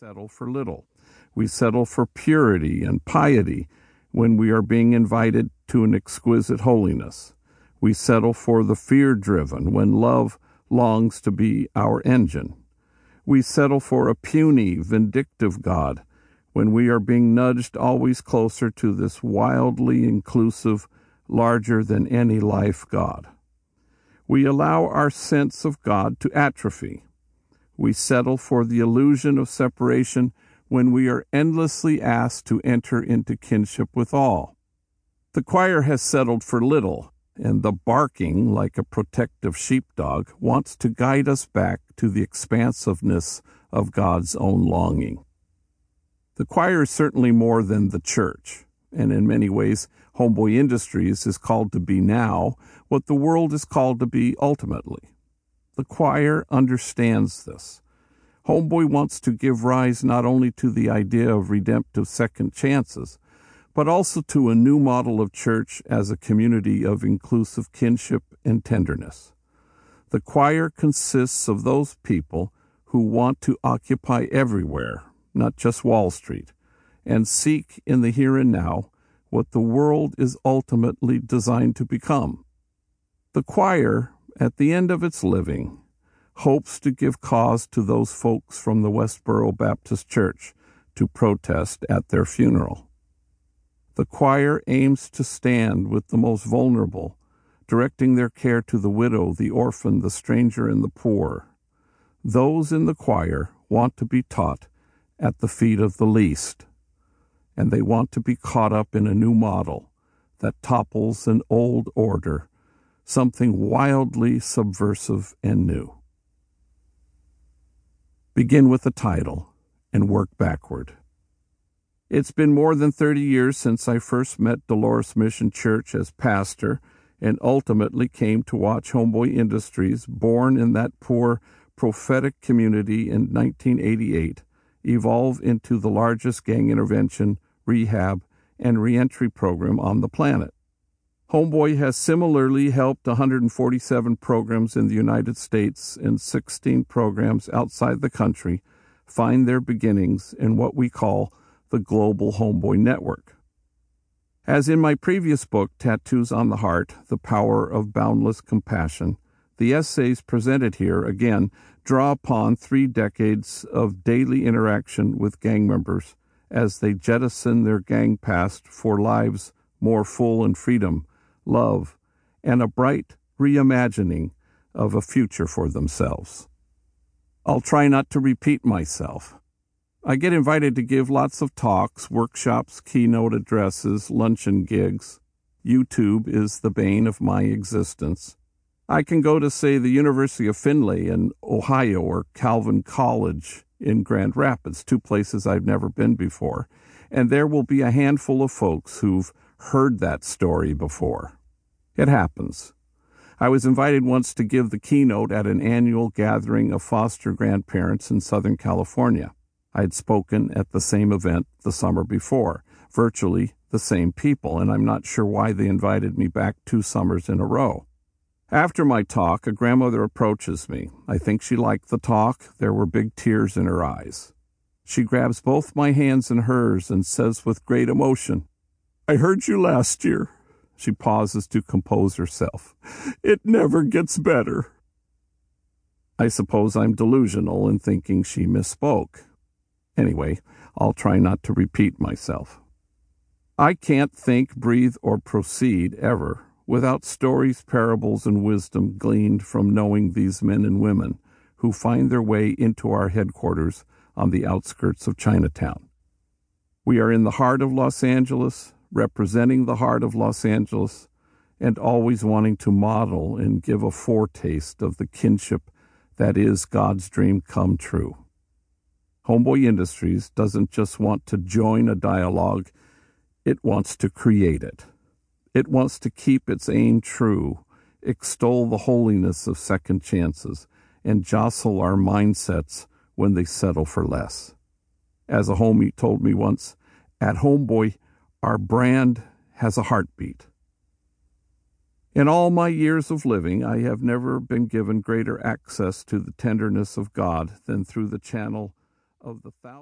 settle for little. We settle for purity and piety when we are being invited to an exquisite holiness. We settle for the fear driven when love longs to be our engine. We settle for a puny, vindictive God when we are being nudged always closer to this wildly inclusive, larger than any life God. We allow our sense of God to atrophy we settle for the illusion of separation when we are endlessly asked to enter into kinship with all. The choir has settled for little, and the barking, like a protective sheepdog, wants to guide us back to the expansiveness of God's own longing. The choir is certainly more than the church, and in many ways, Homeboy Industries is called to be now what the world is called to be ultimately. The choir understands this. Homeboy wants to give rise not only to the idea of redemptive second chances, but also to a new model of church as a community of inclusive kinship and tenderness. The choir consists of those people who want to occupy everywhere, not just Wall Street, and seek in the here and now what the world is ultimately designed to become. The choir at the end of its living, hopes to give cause to those folks from the Westboro Baptist Church to protest at their funeral. The choir aims to stand with the most vulnerable, directing their care to the widow, the orphan, the stranger, and the poor. Those in the choir want to be taught at the feet of the least, and they want to be caught up in a new model that topples an old order something wildly subversive and new. Begin with the title and work backward. It's been more than 30 years since I first met Dolores Mission Church as pastor and ultimately came to watch Homeboy Industries, born in that poor prophetic community in 1988, evolve into the largest gang intervention, rehab, and reentry program on the planet. Homeboy has similarly helped 147 programs in the United States and 16 programs outside the country find their beginnings in what we call the Global Homeboy Network. As in my previous book, Tattoos on the Heart The Power of Boundless Compassion, the essays presented here again draw upon three decades of daily interaction with gang members as they jettison their gang past for lives more full in freedom love, and a bright reimagining of a future for themselves. I'll try not to repeat myself. I get invited to give lots of talks, workshops, keynote addresses, luncheon gigs. YouTube is the bane of my existence. I can go to, say, the University of Findlay in Ohio or Calvin College in Grand Rapids, two places I've never been before, and there will be a handful of folks who've heard that story before. It happens. I was invited once to give the keynote at an annual gathering of foster grandparents in Southern California. I had spoken at the same event the summer before, virtually the same people, and I'm not sure why they invited me back two summers in a row. After my talk, a grandmother approaches me. I think she liked the talk. There were big tears in her eyes. She grabs both my hands in hers and says with great emotion, I heard you last year. She pauses to compose herself. It never gets better. I suppose I'm delusional in thinking she misspoke. Anyway, I'll try not to repeat myself. I can't think, breathe, or proceed ever without stories, parables, and wisdom gleaned from knowing these men and women who find their way into our headquarters on the outskirts of Chinatown. We are in the heart of Los Angeles, representing the heart of Los Angeles and always wanting to model and give a foretaste of the kinship that is God's dream come true. Homeboy Industries doesn't just want to join a dialogue, it wants to create it. It wants to keep its aim true, extol the holiness of second chances, and jostle our mindsets when they settle for less. As a homie told me once, at Homeboy, our brand has a heartbeat. In all my years of living, I have never been given greater access to the tenderness of God than through the channel of the thousands